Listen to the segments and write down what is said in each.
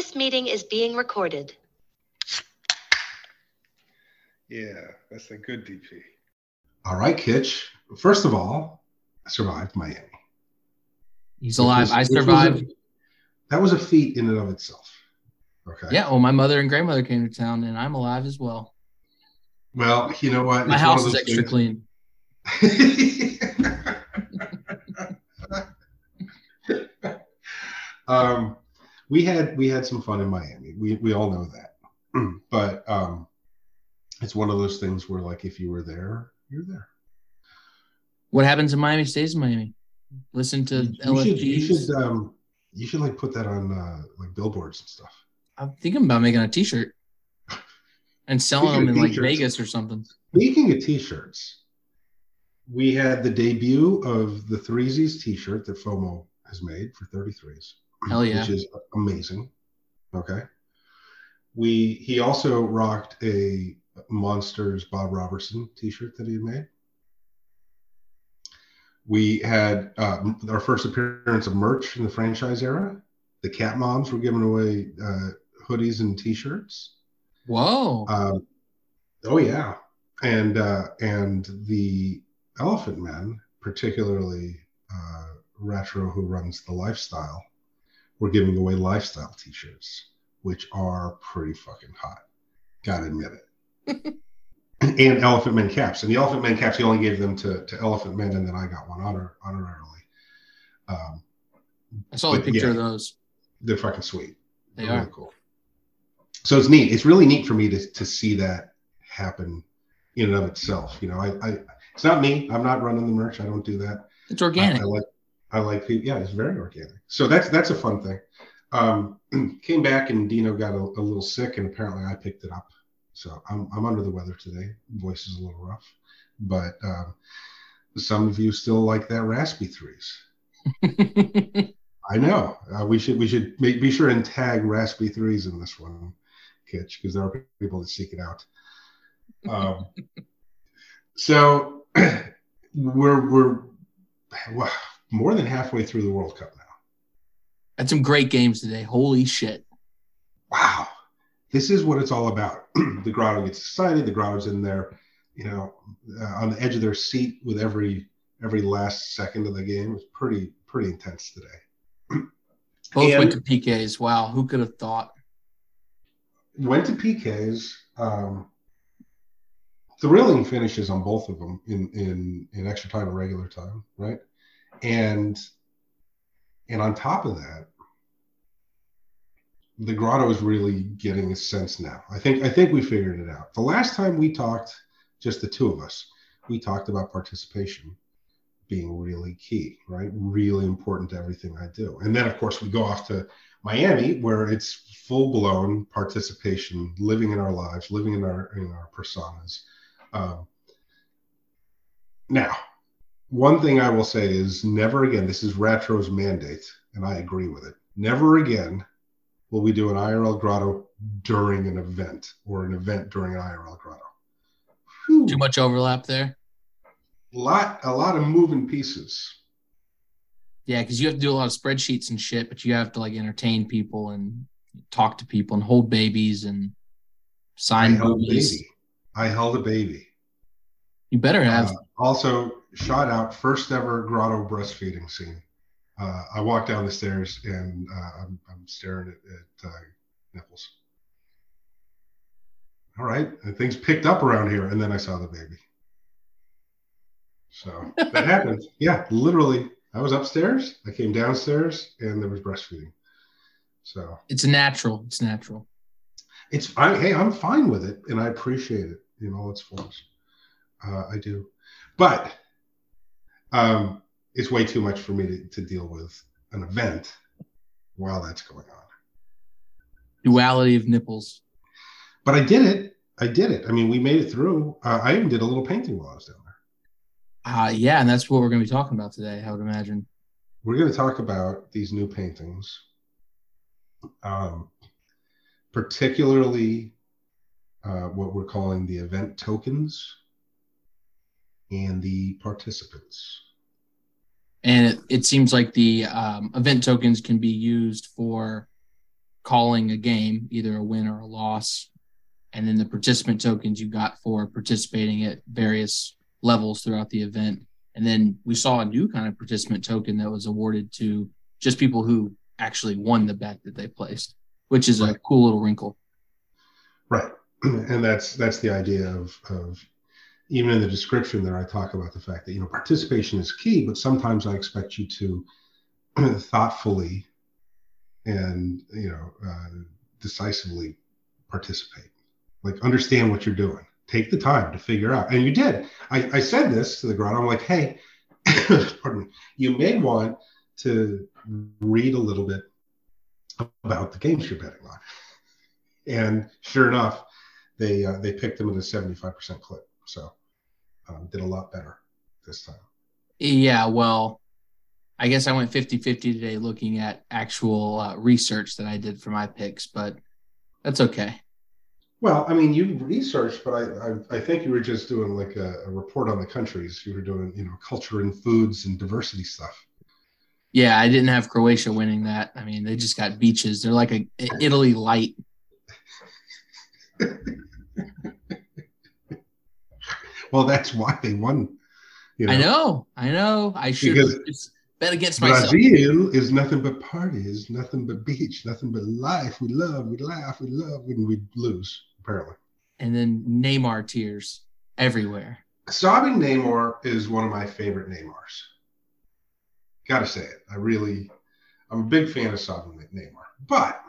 This meeting is being recorded. Yeah, that's a good DP. All right, Kitch. First of all, I survived Miami. He's alive. Which I was- which was a- survived. that was a feat in and of itself. Okay. Yeah. Well, my mother and grandmother came to town, and I'm alive as well. Well, you know what? My It's house is extra things- clean. um, we had we had some fun in Miami. We we all know that, but um, it's one of those things where like if you were there, you're there. What happens in Miami stays in Miami. Listen to You should LFGs. you should um you should like put that on uh, like billboards and stuff. I'm thinking about making a T-shirt and selling Speaking them in like. Vegas or something. Speaking of t-shirts, we had the debut of the Threesies t-shirt that FOMO has made for 33s. Hell yeah. Which is amazing. Okay. We he also rocked a Monsters Bob Robertson t-shirt that he had made. We had uh, our first appearance of merch in the franchise era. The Cat Moms were giving away uh, hoodies and t-shirts. Whoa. Um, oh yeah, and uh, and the Elephant Men, particularly uh, Retro, who runs the lifestyle, were giving away lifestyle T-shirts, which are pretty fucking hot. Gotta admit it. and Elephant Men caps, and the Elephant Men caps he only gave them to, to Elephant Men, and then I got one honor honorarily. Um, I saw a picture yeah. of those. they're fucking sweet. They They're are. really cool. So it's neat. It's really neat for me to, to see that happen in and of itself. You know, I, I it's not me. I'm not running the merch. I don't do that. It's I, organic. I like I like people. Yeah, it's very organic. So that's that's a fun thing. Um, came back and Dino got a, a little sick, and apparently I picked it up. So I'm I'm under the weather today. Voice is a little rough, but um, some of you still like that raspy threes. I know. Uh, we should we should make, be sure and tag Raspy threes in this one, Kitch, because there are people that seek it out. Um, so we're we're wow, more than halfway through the World Cup now. Had some great games today. Holy shit. Wow, this is what it's all about. the Grotto gets excited. The Grotto's in there, you know, uh, on the edge of their seat with every every last second of the game. It's pretty pretty intense today. Both went to PKs. Wow. Who could have thought? went to PKs. Um, thrilling finishes on both of them in in in extra time and regular time, right? And and on top of that, the grotto is really getting a sense now. I think I think we figured it out. The last time we talked, just the two of us, we talked about participation being really key, right? Really important to everything I do. And then of course we go off to Miami, where it's full blown participation, living in our lives, living in our in our personas. Um, now, one thing I will say is never again. This is Retro's mandate, and I agree with it. Never again will we do an IRL grotto during an event or an event during an IRL grotto. Whew. Too much overlap there. lot a lot of moving pieces. Yeah, because you have to do a lot of spreadsheets and shit, but you have to like entertain people and talk to people and hold babies and I sign a movies. baby. I held a baby. You better have. Uh, also, shot out first ever grotto breastfeeding scene. Uh, I walked down the stairs and uh, I'm, I'm staring at, at uh, nipples. All right, and things picked up around here, and then I saw the baby. So that happened. Yeah, literally, I was upstairs. I came downstairs, and there was breastfeeding. So it's natural. It's natural. it's I, hey, I'm fine with it, and I appreciate it in all its forms. Uh, I do, but um, it's way too much for me to, to deal with an event while that's going on. Duality of nipples. But I did it. I did it. I mean, we made it through. Uh, I even did a little painting while I was down there. Uh, yeah, and that's what we're going to be talking about today, I would imagine. We're going to talk about these new paintings, um, particularly uh, what we're calling the event tokens and the participants. And it, it seems like the um, event tokens can be used for calling a game, either a win or a loss, and then the participant tokens you got for participating at various levels throughout the event. And then we saw a new kind of participant token that was awarded to just people who actually won the bet that they placed, which is a cool little wrinkle. Right. And that's that's the idea of of even in the description there I talk about the fact that you know participation is key, but sometimes I expect you to thoughtfully and you know uh, decisively participate. Like understand what you're doing. Take the time to figure out. And you did. I, I said this to the crowd. I'm like, hey, pardon me, you may want to read a little bit about the games you're betting on. And sure enough, they uh, they picked them at a 75% clip. So um, did a lot better this time. Yeah, well, I guess I went 50 50 today looking at actual uh, research that I did for my picks, but that's okay. Well, I mean, you researched, but I, I, I think you were just doing like a, a report on the countries. You were doing, you know, culture and foods and diversity stuff. Yeah, I didn't have Croatia winning that. I mean, they just got beaches. They're like a, a Italy light. Well, that's why they won. You I know, I know. I should Because bet against myself. Brazil is nothing but parties, nothing but beach, nothing but life. We love, we laugh, we love, and we lose, apparently. And then Neymar tears everywhere. Sobbing Neymar is one of my favorite Neymars. Gotta say it. I really, I'm a big fan of Sobbing Neymar. But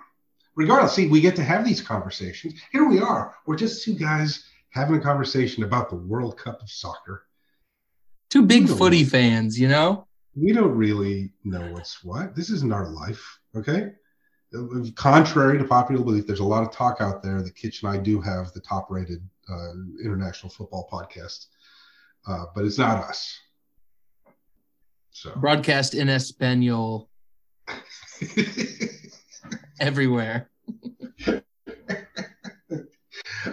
regardless, see, we get to have these conversations. Here we are. We're just two guys having a conversation about the World Cup of Soccer. Two big footy fans, you know? We don't really know what's what. This isn't our life, okay? Contrary to popular belief, there's a lot of talk out there that Kitch and I do have the top rated uh, international football podcast, uh, but it's not us. So. Broadcast in Espanol everywhere.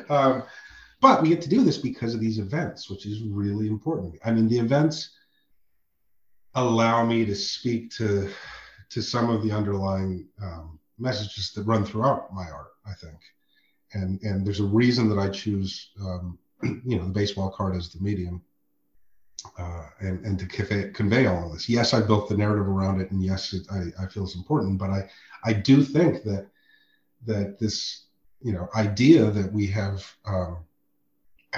um, but we get to do this because of these events, which is really important. I mean, the events allow me to speak to to some of the underlying um, messages that run throughout my art. I think, and and there's a reason that I choose, um, you know, the baseball card as the medium. Uh, and and to convey, convey all of this. Yes, I built the narrative around it, and yes, it, I, I feel it's important. But I I do think that that this you know idea that we have um,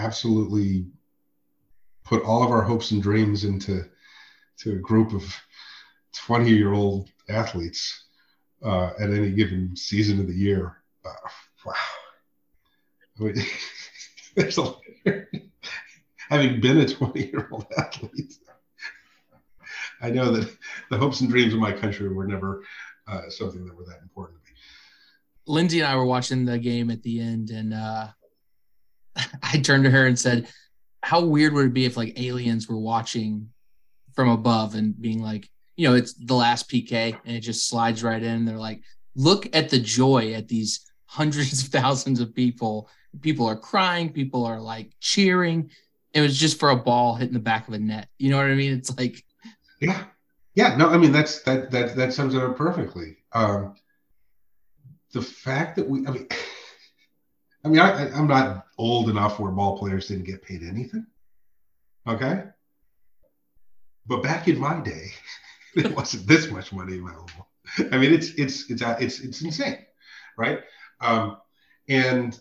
absolutely put all of our hopes and dreams into to a group of 20 year old athletes uh, at any given season of the year. Uh, wow. I mean, there's a, having been a 20 year old athlete i know that the hopes and dreams of my country were never uh, something that were that important to me. Lindsay and I were watching the game at the end, and uh, I turned to her and said, "How weird would it be if like aliens were watching from above and being like, you know, it's the last PK and it just slides right in. They're like, look at the joy at these hundreds of thousands of people. People are crying. People are like cheering. It was just for a ball hitting the back of a net. You know what I mean? It's like, yeah, yeah. No, I mean that's that that that sums it up perfectly. Um, the fact that we, I mean, I mean, I, I'm not old enough where ball players didn't get paid anything. Okay, but back in my day, there wasn't this much money available. I mean, it's it's it's it's it's insane, right? Um, and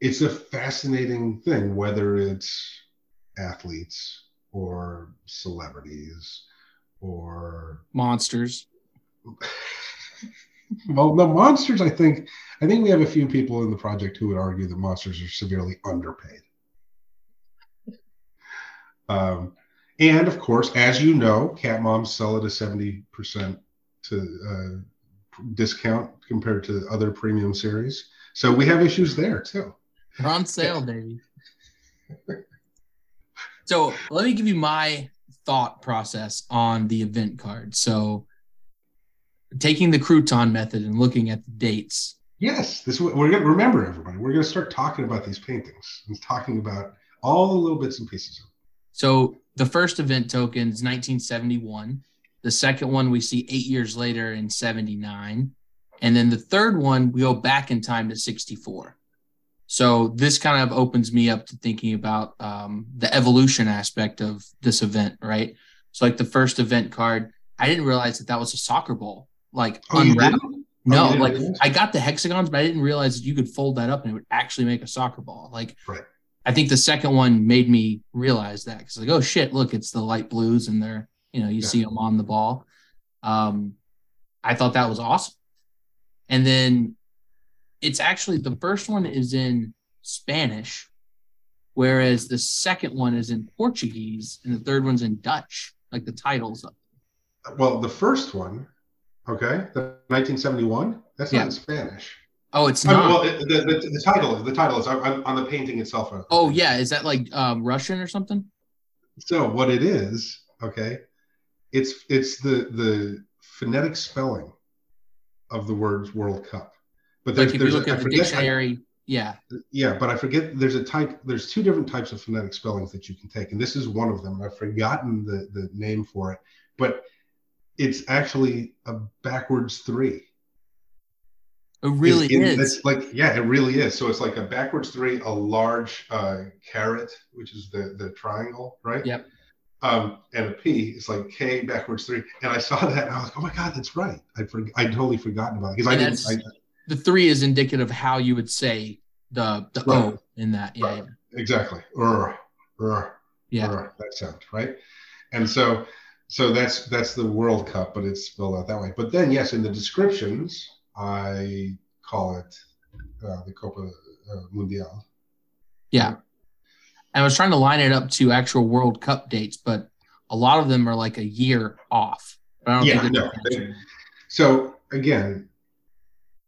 it's a fascinating thing, whether it's athletes or celebrities or monsters. well, the monsters. I think I think we have a few people in the project who would argue that monsters are severely underpaid. Um, and of course, as you know, cat moms sell at a seventy percent to uh, discount compared to other premium series. So we have issues there too. They're on sale, baby. so let me give you my thought process on the event card. So taking the crouton method and looking at the dates. Yes, this we're gonna remember everybody. We're gonna start talking about these paintings and talking about all the little bits and pieces. So the first event token is 1971. The second one we see eight years later in 79. And then the third one, we go back in time to 64. So this kind of opens me up to thinking about um, the evolution aspect of this event, right? So like the first event card, I didn't realize that that was a soccer ball, like Oh, you No, Oh, like? I got the hexagons, but I didn't realize you could fold that up and it would actually make a soccer ball. Like, Right. I think the second one made me realize that because like, oh shit, look, it's the light blues and they're, you know, you Yeah. see them on the ball. Um, I thought that was awesome. And then it's actually the first one is in Spanish, whereas the second one is in Portuguese and the third one's in Dutch, like the titles. of. Well, the first one, okay, the 1971, that's Yeah. not in Spanish. Oh, it's I mean, not. well, it, the, the, the title the title is on, on the painting itself. oh yeah, is that like um, Russian or something? So what it is, okay, it's it's the the phonetic spelling of the words World Cup. But there's, Like if you there's look a- I at the forget- I- dictionary, yeah. yeah, but I forget there's a type there's two different types of phonetic spellings that you can take, and this is one of them. I've forgotten the the name for it, but it's actually a backwards three. It really It's is. It's like yeah, it really is. So it's like a backwards three, a large uh, caret, which is the the triangle, right? Yep. Um, and a P is like K backwards three. And I saw that and I was like, oh my god, that's right. I for, I totally forgotten about it because I didn't. I, The three is indicative of how you would say the the Right. O in that. Yeah, Right. exactly. Ur, ur, yeah. ur, that sound right. And so so that's that's the World Cup, but it's spelled out that way. But then yes, in the descriptions, I call it uh, the Copa uh, Mundial. Yeah. I was trying to line it up to actual World Cup dates, but a lot of them are like a year off. But I don't Yeah, no, they- So again,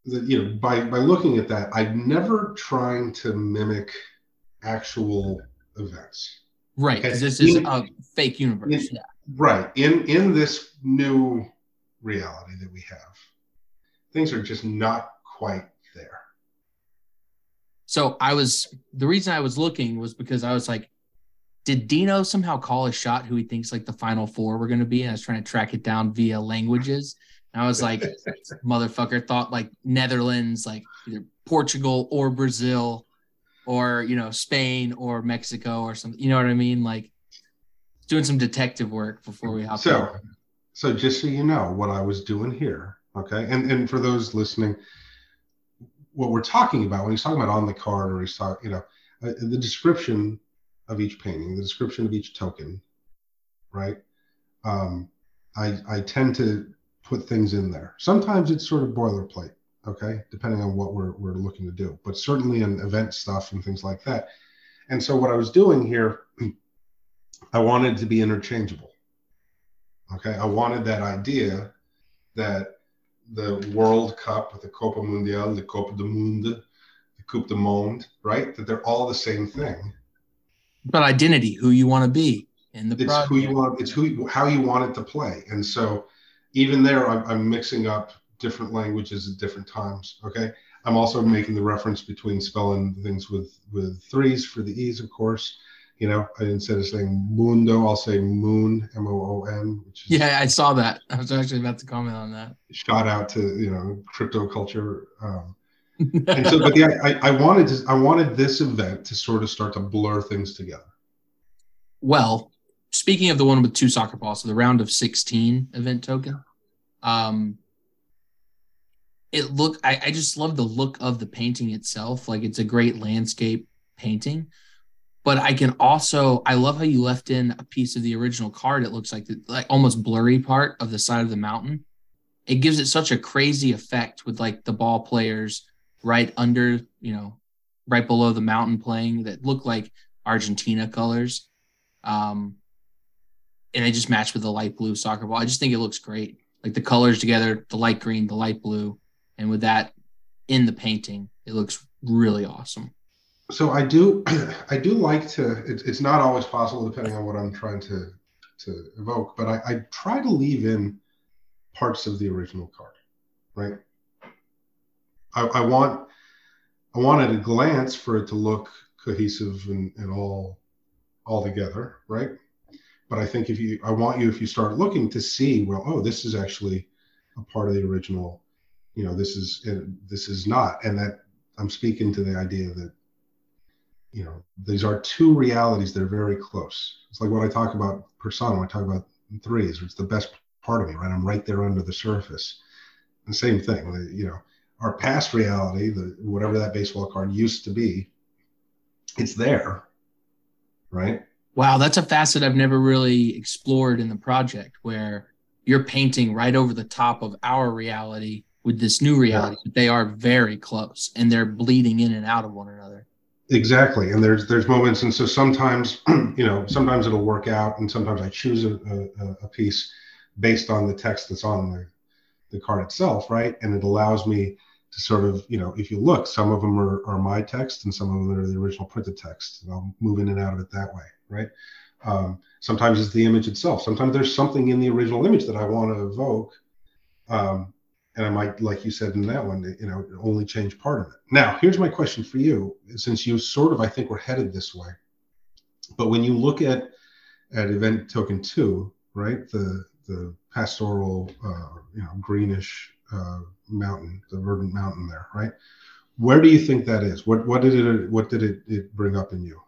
the, you know, by by looking at that, I'm never trying to mimic actual events. right because this is a fake universe. in- Yeah. Right. In in this new reality that we have, things are just not quite there. So I was the reason I was looking was because I was like, did Dino somehow call a shot who he thinks like the final four were going to be? And I was trying to track it down via languages. And I was like, motherfucker thought like Netherlands, like either Portugal or Brazil, or you know Spain or Mexico or something. You know what I mean? Like doing some detective work before we hop. So, so just so you know what I was doing here, okay, and and for those listening, what we're talking about when he's talking about on the card or he's talking, you know, uh, the description of each painting, the description of each token, right? Um, I I tend to put things in there. Sometimes it's sort of boilerplate, okay, depending on what we're we're looking to do, but certainly in event stuff and things like that. And so what I was doing here, I wanted to be interchangeable. Okay, I wanted that idea that the World Cup, the Copa Mundial, the Copa do Mundo, the Coupe du Monde, right? That they're all the same thing. but identity, who you want to be in the It's project. who you want. It's who how you want it to play. And so, even there, I'm, I'm mixing up different languages at different times. Okay, I'm also making the reference between spelling things with with threes for the e's, of course. You know, instead of saying mundo, I'll say moon, M O O N, Yeah, I saw that. I was actually about to comment on that. Shout out to you know crypto culture. Um, and so, but yeah, I, I wanted to, I wanted this event to sort of start to blur things together. well, speaking of the one with two soccer balls, so the round of 16 event token, um, it look I, I just love the look of the painting itself. Like it's a great landscape painting. But I can also I love how you left in a piece of the original card. It looks like the like almost blurry part of the side of the mountain. It gives it such a crazy effect with like the ball players right under, you know, right below the mountain playing that look like Argentina colors. Um, and they just match with the light blue soccer ball. I just think it looks great. Like the colors together, the light green, the light blue, and with that in the painting, it looks really awesome. So I do, I do like to. It's, not always possible depending on what I'm trying to to evoke, but I, I try to leave in parts of the original card, right? I, I want, I want at a glance for it to look cohesive and, and all, all together, right? But I think if you, I want you, if you start looking to see, well, oh, this is actually a part of the original you know this is this is not and that i'm speaking to the idea that you know these are two realities that are very close. It's like what i talk about persona when i talk about threes it's the best part of me right? I'm right there under the surface. The same thing you know our past reality the whatever that baseball card used to be it's there right? Wow, that's a facet I've never really explored in the project where you're painting right over the top of our reality with this new reality, but they are very close and they're bleeding in and out of one another. Exactly and there's there's moments and so sometimes you know sometimes it'll work out and sometimes i choose a, a, a piece based on the text that's on the, the card itself right? And it allows me to sort of you know if you look some of them are, are my text and some of them are the original printed text and i'll move in and out of it that way right? Um, sometimes it's the image itself. Sometimes there's something in the original image that i want to evoke um, and I might, like you said in that one, you know, only change part of it. Now, here's my question for you, since you sort of, I think, we're headed this way. But when you look at at event token two, right, the the pastoral, uh, you know, greenish uh, mountain, the verdant mountain there, right? Where do you think that is? What what did it what did it, it bring up in you?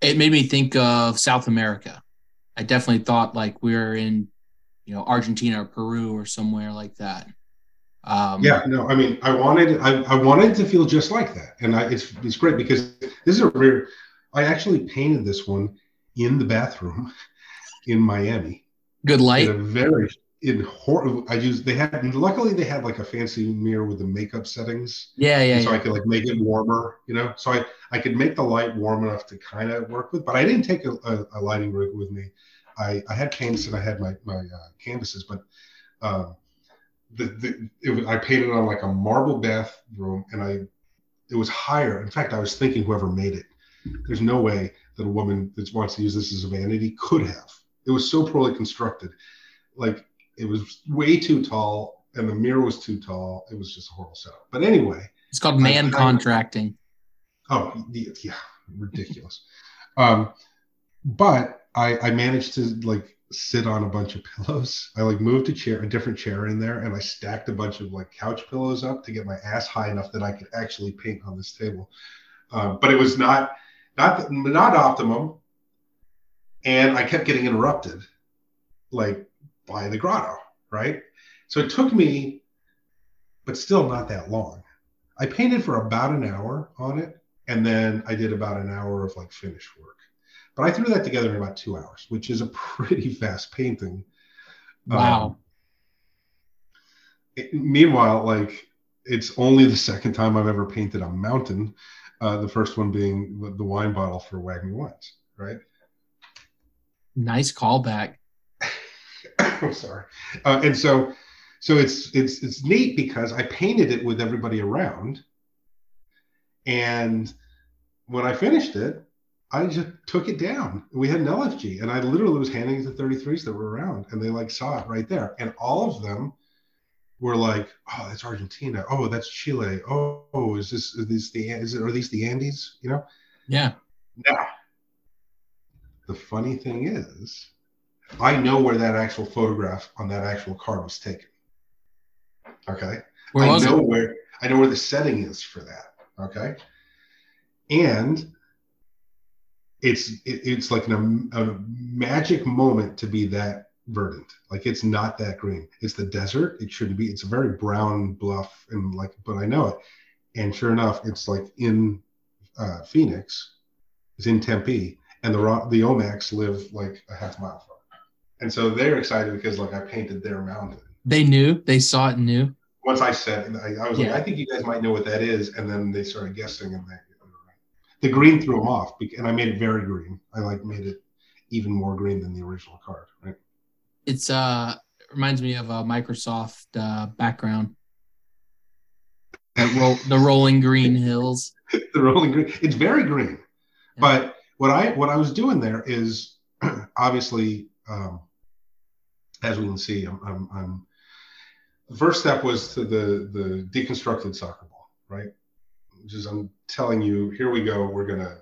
It made me think of South America. I definitely thought like we're in, you know, Argentina or Peru or somewhere like that. Um, yeah, no, I mean, I wanted, I, I wanted to feel just like that, and I, it's it's great because this is a rare. I actually painted this one in the bathroom in Miami. Good light. In a very in hor- I used they had luckily they had like a fancy mirror with the makeup settings. Yeah, yeah. so yeah. I could like make it warmer, you know. So I I could make the light warm enough to kind of work with, but I didn't take a, a, a, lighting rig with me. I I had paints and I had my my uh, canvases, but. Um, the, the it was, I painted on like a marble bathroom and I it was higher. In fact, I was thinking whoever made it, there's no way that a woman that wants to use this as a vanity could have. It was so poorly constructed. Like it was way too tall and the mirror was too tall. It was just a horrible setup. But anyway, it's called man I, contracting. Oh yeah, ridiculous. um, but I I managed to like sit on a bunch of pillows. I like moved a chair, a different chair in there, and I stacked a bunch of like couch pillows up to get my ass high enough that I could actually paint on this table. Um, but it was not not not optimum, and I kept getting interrupted, like by the grotto, right? So it took me, but still not that long. I painted for about an hour on it, and then I did about an hour of like finish work. But I threw that together in about two hours, which is a pretty fast painting. Wow. Um, it, meanwhile, like it's only the second time I've ever painted a mountain. Uh, the first one being the, the wine bottle for Wagner Wines, right? Nice callback. I'm sorry. Uh, and so, so it's it's it's neat because I painted it with everybody around, and when I finished it, I just took it down. We had an LFG, and I literally was handing it to 33s that were around, and they like saw it right there. And all of them were like, "Oh, that's Argentina. Oh, that's Chile. Oh, oh is this is this the is it are these the Andes? You know?" Yeah. Now, the funny thing is, I know where that actual photograph on that actual card was taken. Okay. Where I know it? where I know where the setting is for that. Okay. And it's it, it's like an, a magic moment to be that verdant. Like it's not that green. It's the desert. It shouldn't be. It's a very brown bluff and like, but I know it. And sure enough, it's like in uh, Phoenix, it's in Tempe, and the the Omax live like a half mile from. It. And so they're excited because like I painted their mountain. They knew. They saw it and knew. Once I said, I, I was Yeah. like, I think you guys might know what that is, and then they started guessing, and they, the green threw them off, and I made it very green. I like made it even more green than the original card, right? It's uh reminds me of a Microsoft uh, background. That roll the rolling green hills. the rolling green. It's very green. But what I what I was doing there is obviously, um, as we can see, I'm, I'm, I'm the first step was to the the deconstructed soccer ball, right? Which is I'm telling you, here we go. We're gonna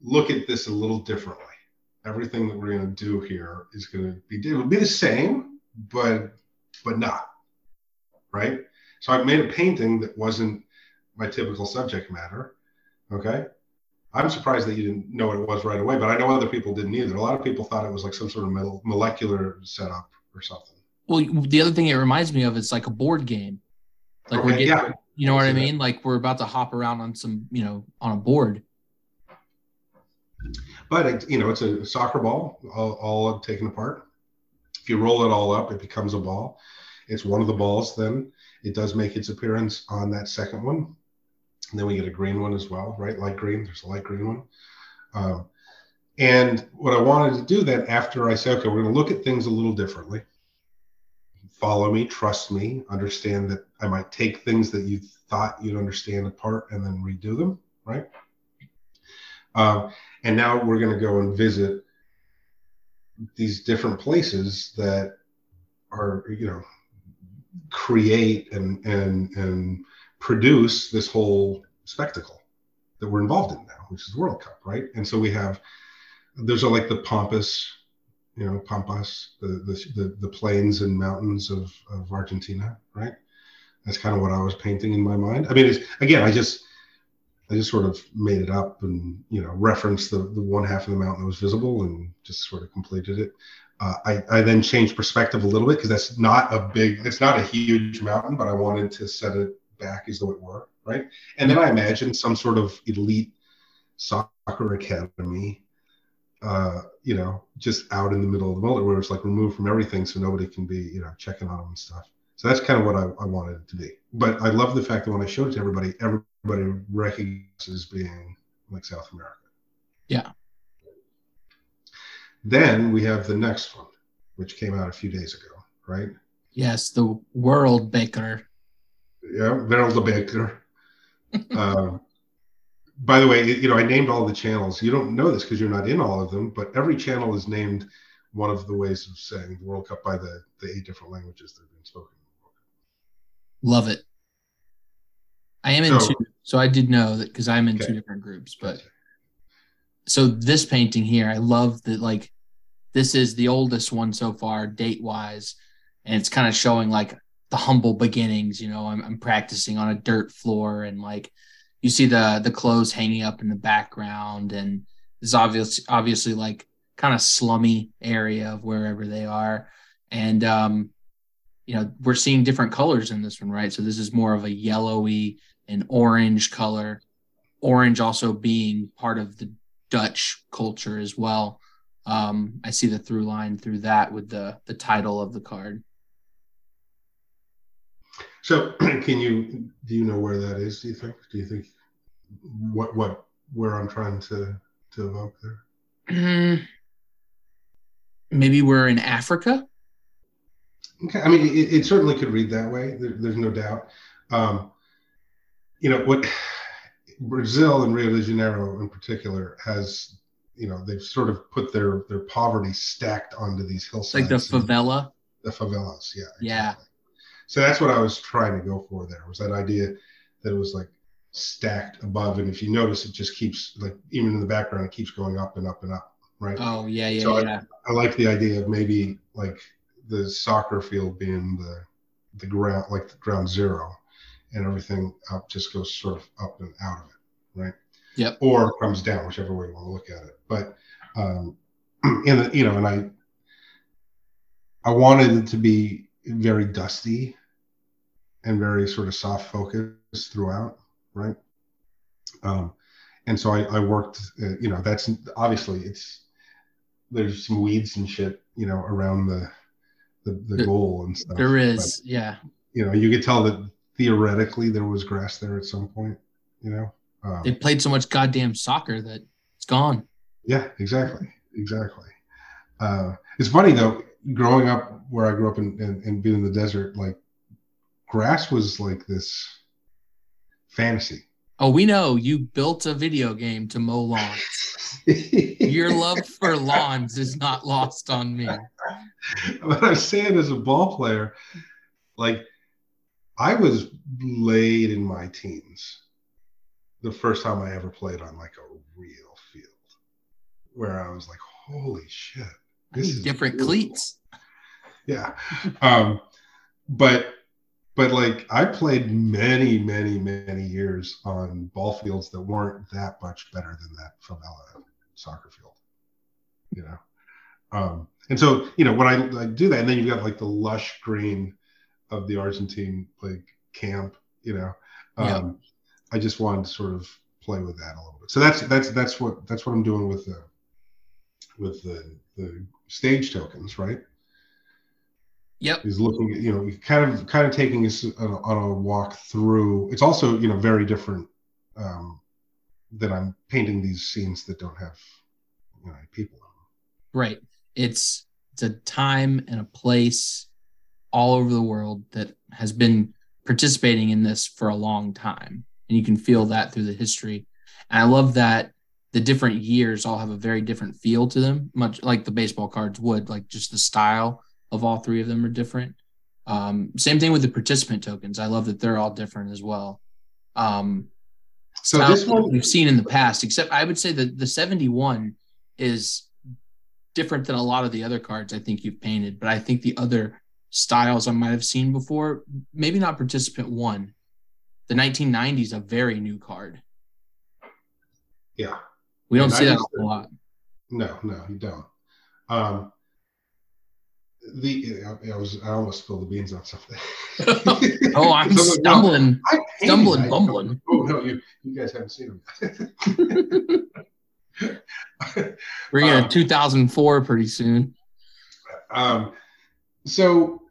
look at this a little differently. Everything that we're gonna do here is gonna be it will be the same, but but not right. So I made a painting that wasn't my typical subject matter. Okay. I'm surprised that you didn't know what it was right away, but I know other people didn't either. A lot of people thought it was like some sort of molecular setup or something. Well, the other thing it reminds me of is like a board game. Like we're getting, yeah. You know what I mean? Like we're about to hop around on some, you know, on a board. But it, you know, it's a soccer ball, all, all taken apart. If you roll it all up, it becomes a ball. It's one of the balls. Then it does make its appearance on that second one. And then we get a green one as well, right? Light green. There's a light green one. Um, and what I wanted to do then, after I said, okay, we're going to look at things a little differently. Follow me, trust me, understand that I might take things that you thought you'd understand apart and then redo them, right? Um, and now we're going to go and visit these different places that are you know create and and and produce this whole spectacle that we're involved in now which is the world cup right and so we have those are like the pampas you know pampas the the the, plains and mountains of of argentina right that's kind of what i was painting in my mind i mean it's again i just I just sort of made it up and you know referenced the, the one half of the mountain that was visible and just sort of completed it. Uh, I, I then changed perspective a little bit because that's not a big, it's not a huge mountain, but I wanted to set it back as though it were right. And then I imagined some sort of elite soccer academy, uh, you know, just out in the middle of the world where it's like removed from everything, so nobody can be you know checking on them and stuff. So that's kind of what I, I wanted it to be. But I love the fact that when I showed it to everybody, everybody recognizes being like South America. Yeah. Then we have the next one, which came out a few days ago, right? Yes, the world baker. Yeah, World Baker. um, by the way, you know, I named all the channels. You don't know this because you're not in all of them, but every channel is named one of the ways of saying the World Cup by the, the eight different languages that have been spoken. Love it. I am in So- two, so I did know that because I'm in Okay. two different groups. But so this painting here, I love that. Like, this is the oldest one so far, date wise, and it's kind of showing like the humble beginnings. You know, I'm, I'm practicing on a dirt floor, and like you see the the clothes hanging up in the background, and is obviously obviously like kind of slummy area of wherever they are, and um, you know, we're seeing different colors in this one, right? So this is more of a yellowy and orange color. Orange also being part of the Dutch culture as well. Um, I see the through line through that with the the title of the card. So, can you do you know where that is? Do you think? Do you think what what where I'm trying to to evoke there? Mm, Maybe we're in Africa. Okay, I mean, it, it certainly could read that way. There, there's no doubt. Um, you know what? Brazil and Rio de Janeiro, in particular, has you know they've sort of put their their poverty stacked onto these hillsides. like the favela. the favelas. Yeah. Yeah. So that's what I was trying to go for there was that idea that it was like stacked above, and if you notice, it just keeps like even in the background, it keeps going up and up and up, right? Oh yeah, yeah, So I- yeah. I like the idea of maybe like the soccer field being the the ground, like the ground zero, and everything up just goes sort of up and out of it, right? Yep. Or comes down, whichever way you want to look at it. But um, in the you know, and I I wanted it to be very dusty and very sort of soft focus throughout, right? Um, and so I, I worked, uh, you know, that's obviously it's there's some weeds and shit, you know, around the the, the There- goal and stuff. There is, But, yeah. you know, you could tell that theoretically there was grass there at some point, you know. Um, They played so much goddamn soccer that it's gone. yeah, exactly, exactly. Uh, it's funny though, growing up where I grew up and, and, and being in the desert, like grass was like this fantasy. Oh, we know you built a video game to mow lawns. Your love for lawns is not lost on me. what I'm saying as a ball player, like I was laid in my teens the first time I ever played on like a real field where I was like, holy shit. This is different beautiful. cleats. Yeah. Um, but but like I played many, many, many years on ball fields that weren't that much better than that favela soccer field. You know, um, and so you know when I, I do that, and then you've got like the lush green of the Argentine like camp. You know, um, Yeah. I just wanted to sort of play with that a little bit. So that's that's that's what that's what I'm doing with the with the the stage tokens, right? Yep. is looking you know kind of kind of taking us on a, on a walk through it's also you know very different um that i'm painting these scenes that don't have you know people in them. Right. It's it's a time and a place all over the world that has been participating in this for a long time. And you can feel that through the history. And I love that the different years all have a very different feel to them, much like the baseball cards would, like just the style of all three of them are different. Um, same thing with the participant tokens. I love that they're all different as well. Um, so this one we've seen in the past, except I would say that the 71 is different than a lot of the other cards I think you've painted, but I think the other styles I might have seen before, maybe not participant one. The 1990 is a very new card. yeah We don't see that a lot. no no you don't um the I, I was i almost spilled the beans on something Oh, I'm stumbling. I painted- stumbling, I- bumbling. oh no you you guys haven't seen them We're getting Um, a 2004 pretty soon. Um, so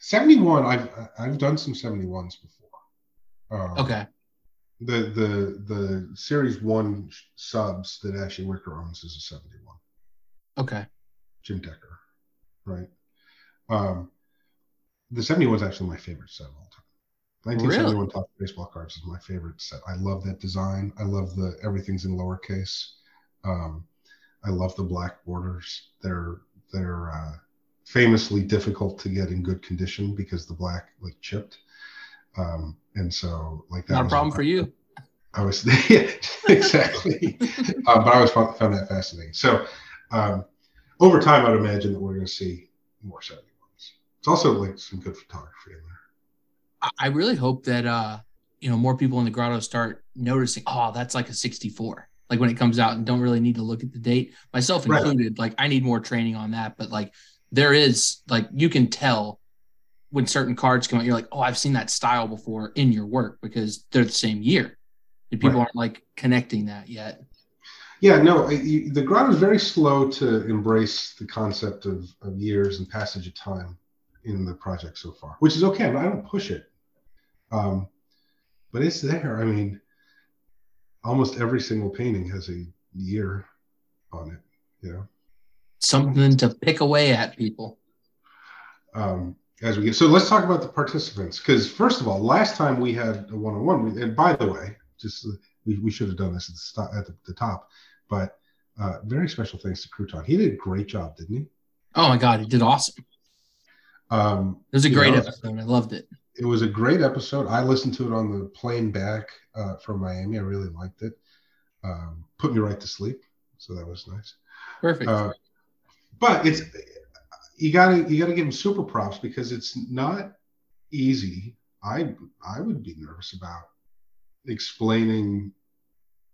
71, I've I've done some 71s before. Um, Okay. The the the series one subs that Ashley Wicker owns is a 71. Okay. Jim Decker, right? Um, the 71 is actually my favorite set of all time. 1971 Topps baseball cards is my favorite set. I love that design. I love the everything's in lowercase. Um, I love the black borders. They're they're uh, famously difficult to get in good condition because the black like chipped. Um, and so like that Not a problem for you. I was yeah, exactly, uh, but I always found, found that fascinating. So um, over time, I'd imagine that we're going to see more 71s. It's also like some good photography in there. I- really hope that uh you know more people in the grotto start noticing oh that's like a 64 like when it comes out and don't really need to look at the date myself Right. included like I need more training on that but like there is like you can tell when certain cards come out you're like oh I've seen that style before in your work because they're the same year and people Right. aren't like connecting that yet Yeah, no, the grotto is very slow to embrace the concept of, of years and passage of time in the project so far, which is okay. I don't push it, um, but it's there. I mean, almost every single painting has a year on it. You know. something to pick away at people um, as we get. So let's talk about the participants because first of all, last time we had a one-on-one, and by the way, just uh, we, we should have done this at the, at the, the top, but uh, very special thanks to Crouton. He did a great job, didn't he? oh my god he did awesome Um, it was a great know, episode I loved it it was a great episode. I listened to it on the plane back uh, from Miami. I really liked it. Um, put me right to sleep, so that was nice. perfect Uh, but it's you gotta you gotta give him super props because it's not easy. I I would be nervous about explaining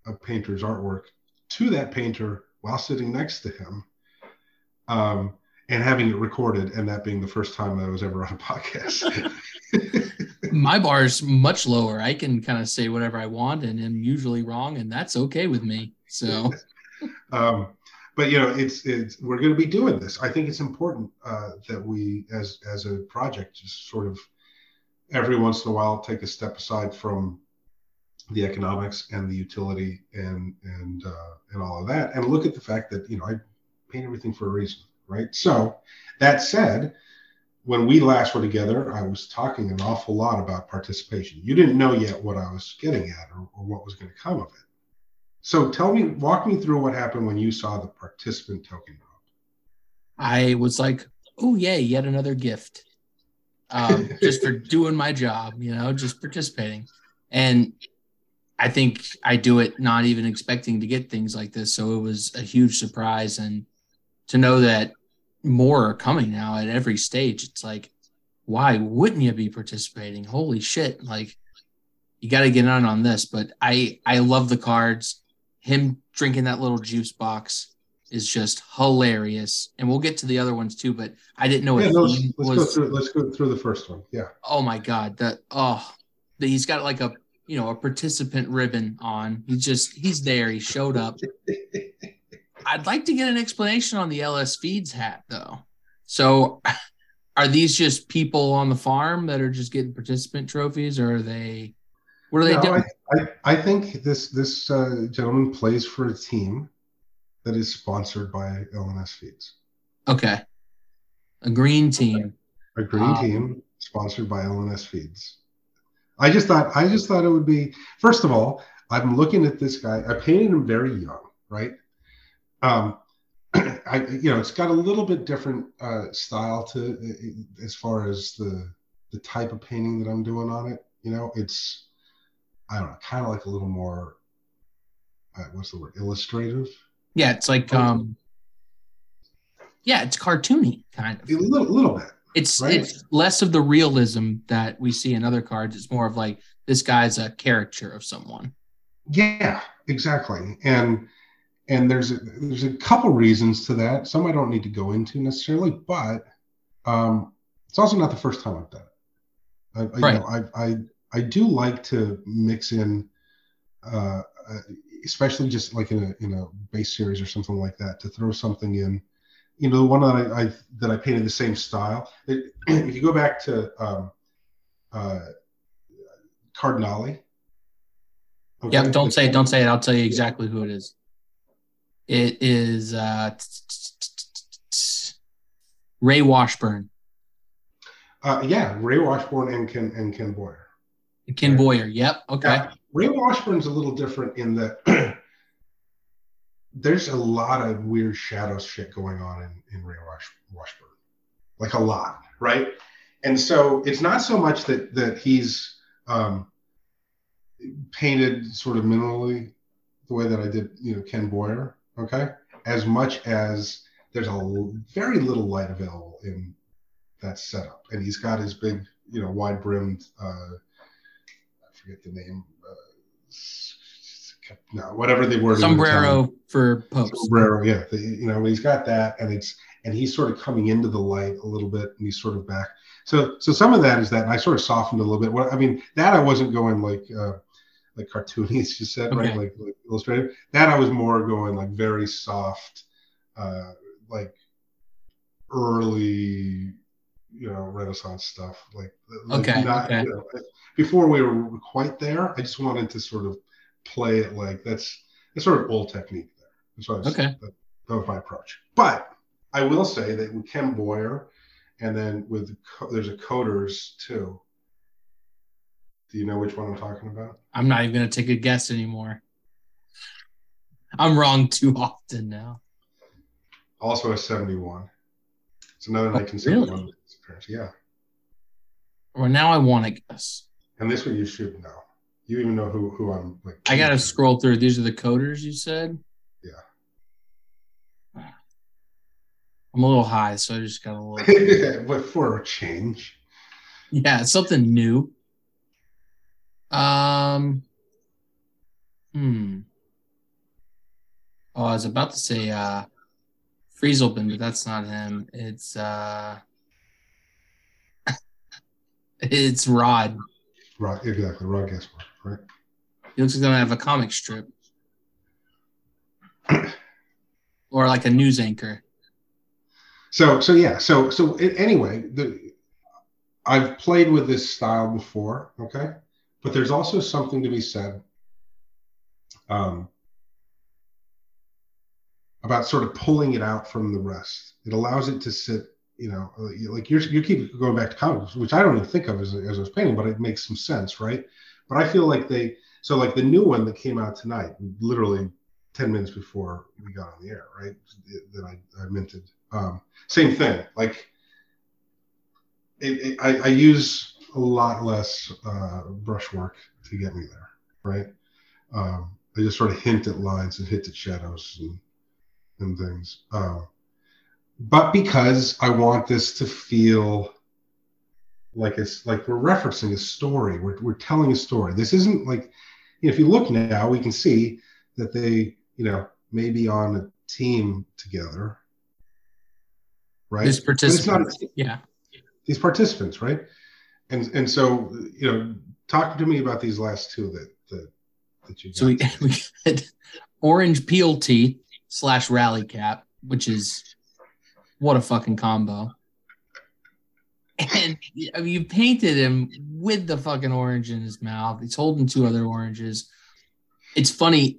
a painter's artwork to that painter while sitting next to him, um, and having it recorded, and that being the first time that I was ever on a podcast. my bar is much lower. I can kind of say whatever I want and am usually wrong, and that's okay with me. So um, but you know, it's it's we're going to be doing this. I think it's important uh, that we, as as a project, just sort of every once in a while take a step aside from the economics and the utility and and uh, and all of that, and look at the fact that you know I paint everything for a reason, right? So that said. When we last were together, I was talking an awful lot about participation. You didn't know yet what I was getting at or, or what was going to come of it. So tell me, walk me through what happened when you saw the participant token drop. I was like, oh, yay, yet another gift. Um, just for doing my job, you know, just participating. And I think I do it not even expecting to get things like this. So it was a huge surprise. And to know that more are coming now at every stage, it's like, why wouldn't you be participating? Holy shit! Like, you got to get on on this. But I I love the cards. Him drinking that little juice box is just hilarious, and we'll get to the other ones too. But I didn't know Yeah, it no, let's, let's go was. through. Let's go through the first one. Yeah. Oh my god, that oh, that he's got like a you know a participant ribbon on. He just he's there. He showed up. I'd like to get an explanation on the LS Feeds hat though. So, are these just people on the farm that are just getting participant trophies, or are they? What are they No, doing? I, I, I think this this uh, gentleman plays for a team that is sponsored by LNS Feeds. okay, a green team. A green Um, team sponsored by LNS Feeds. I just thought I just thought it would be first of all, I'm looking at this guy. I painted him very young, right? Um, I you know it's got a little bit different uh, style to as far as the the type of painting that I'm doing on it. You know, it's I don't know, kind of like a little more. Uh, what's the word? Illustrative. Yeah, it's like um. Yeah, it's cartoony kind of. A little, little bit. It's Right. it's less of the realism that we see in other cards. It's more of like this guy's a caricature of someone. Yeah, exactly. And and there's a, there's a couple reasons to that. Some I don't need to go into necessarily, but um, it's also not the first time I've done it. I, I, Right. you know, I, I I do like to mix in, uh, especially just like in a in a base series or something like that, to throw something in. You know, the one that I, I that I painted the same style. It, if you go back to um, uh, Cardinale. Yeah, okay, don't say it. Don't say it. I'll tell you exactly who it is. It is uh, Ray Washburn, Uh, yeah, Ray Washburn and Ken and Ken Boyer. Ken Boyer. Yep. Okay. Ray Washburn's a little different in that there's a lot of weird shadow shit going on in, in Ray Wash, Washburn, like a lot, right? And so it's not so much that that he's um, painted sort of minimally the way that I did, you know, Ken Boyer, okay, as much as there's a very little light available in that setup, and he's got his big, you know, wide brimmed. Uh, I forget the name. Uh, no, whatever they were sombrero for Popes. Sombrero, yeah. The, you know, he's got that, and it's and he's sort of coming into the light a little bit, and he's sort of back. So, so some of that is that, and I sort of softened a little bit. What I mean, that I wasn't going like uh, like cartoony, as you said, right? Okay. Like, like illustrative. That I was more going like very soft, uh, like early, you know, Renaissance stuff. Like, like Okay, not, okay. You know, before we were quite there, I just wanted to sort of play it like that's that's sort of old technique there. That's what I was, Okay. that, that was my approach. But I will say that with Ken Boyer, and then with there's a coders too. Do you know which one I'm talking about? I'm not even gonna take a guess anymore. I'm wrong too often now. Also a 71. It's another Oh, 1971 really? appearance. Yeah, Or now I want to guess. and this one you should know. You even know who who I'm like. I gotta scroll through. These are the coders you said. Yeah. I'm a little high, so I just gotta look. but for a change. Yeah, something new. Um. Hmm. Oh, I was about to say uh Frieselbin, but that's not him. It's uh it's Rod. Right, exactly. Rod Gaspar, right? He looks like he's gonna have a comic strip. or like a news anchor. So so yeah so so anyway the I've played with this style before okay but there's also something to be said um, about sort of pulling it out from the rest it allows it to sit you know uh, like you're you keep going back to comics which I don't even think of as, as I was painting but it makes some sense right but I feel like they so like the new one that came out tonight literally 10 minutes before we got on the air right that I, I minted um, same thing. Like it, it, I, I use a lot less uh, brushwork to get me there, right? Um, I just sort of hint at lines and hint at shadows and and things. Um, but because I want this to feel like it's like we're referencing a story. We're we're telling a story. This isn't like if you look now, we can see that they, you know, may be on a team together. Right. It's not. Yeah. these participants, right? And and so you know, talk to me about these last two that that that you got. So we, we had orange peel tee slash rally cap, which is what a fucking combo. And I mean, you painted him with the fucking orange in his mouth. He's holding two other oranges. It's funny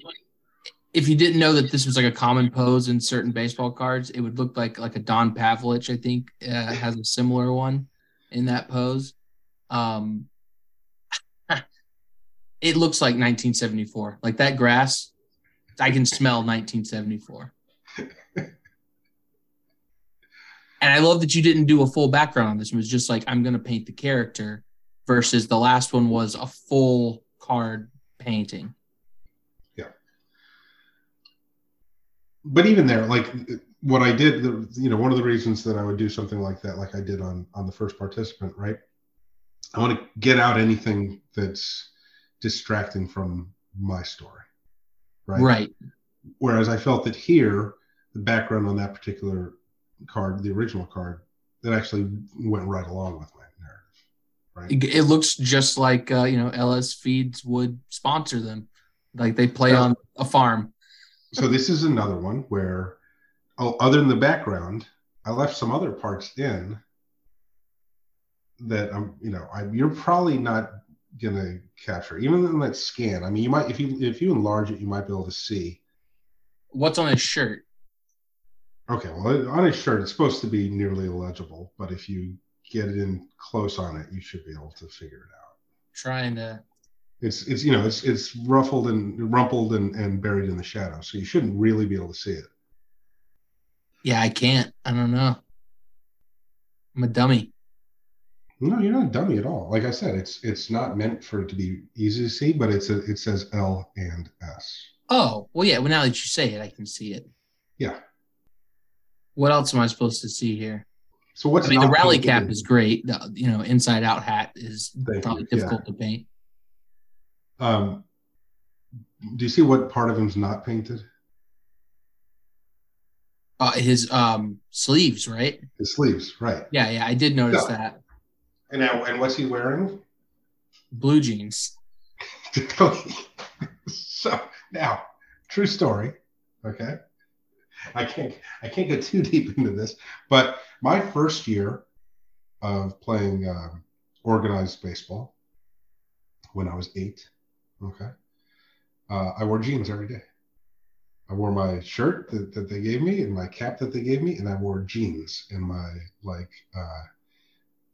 if you didn't know that this was like a common pose in certain baseball cards. It would look like like a Don Pavlich, I think, uh, has a similar one in that pose. Um, it looks like 1974. Like that grass, I can smell 1974. and I love that you didn't do a full background on this. It was just like I'm going to paint the character, versus the last one was a full card painting. Yeah. But even there, like what I did, you know, one of the reasons that I would do something like that, like I did on on the first participant, right? I want to get out anything that's distracting from my story, right? Right. Whereas I felt that here, the background on that particular card, the original card, that actually went right along with my narrative, right? It, it looks just like uh, you know LS Feeds would sponsor them, like they play Yeah. on a farm. so this is another one where oh, other than the background i left some other parts in that i'm you know I, you're probably not gonna capture even in that scan i mean you might if you if you enlarge it you might be able to see What's on his shirt? okay well on his shirt it's supposed to be nearly illegible but if you get it in close on it you should be able to figure it out Trying to. it's it's you know it's it's ruffled and rumpled and, and buried in the shadow so you shouldn't really be able to see it Yeah, I can't. I don't know. I'm a dummy. No, you're not a dummy at all. Like I said, it's it's not meant for it to be easy to see, but it's a, it says L and S. Oh, well, yeah. Well, now that you say it, I can see it. Yeah. What else am I supposed to see here? So what's I mean, the rally cap is great. The you know inside out hat is Thank you, probably yeah. difficult to paint. Um, do you see what part of him's not painted? Uh, his um sleeves, right? His sleeves, right? Yeah, yeah. I did notice Yeah. that. And now, and what's he wearing? Blue jeans. so now, true story. Okay, I can't I can't get too deep into this, but my first year of playing um, organized baseball when I was eight. Okay, uh, I wore jeans every day. I wore my shirt that, that they gave me and my cap that they gave me, and I wore jeans and my like uh,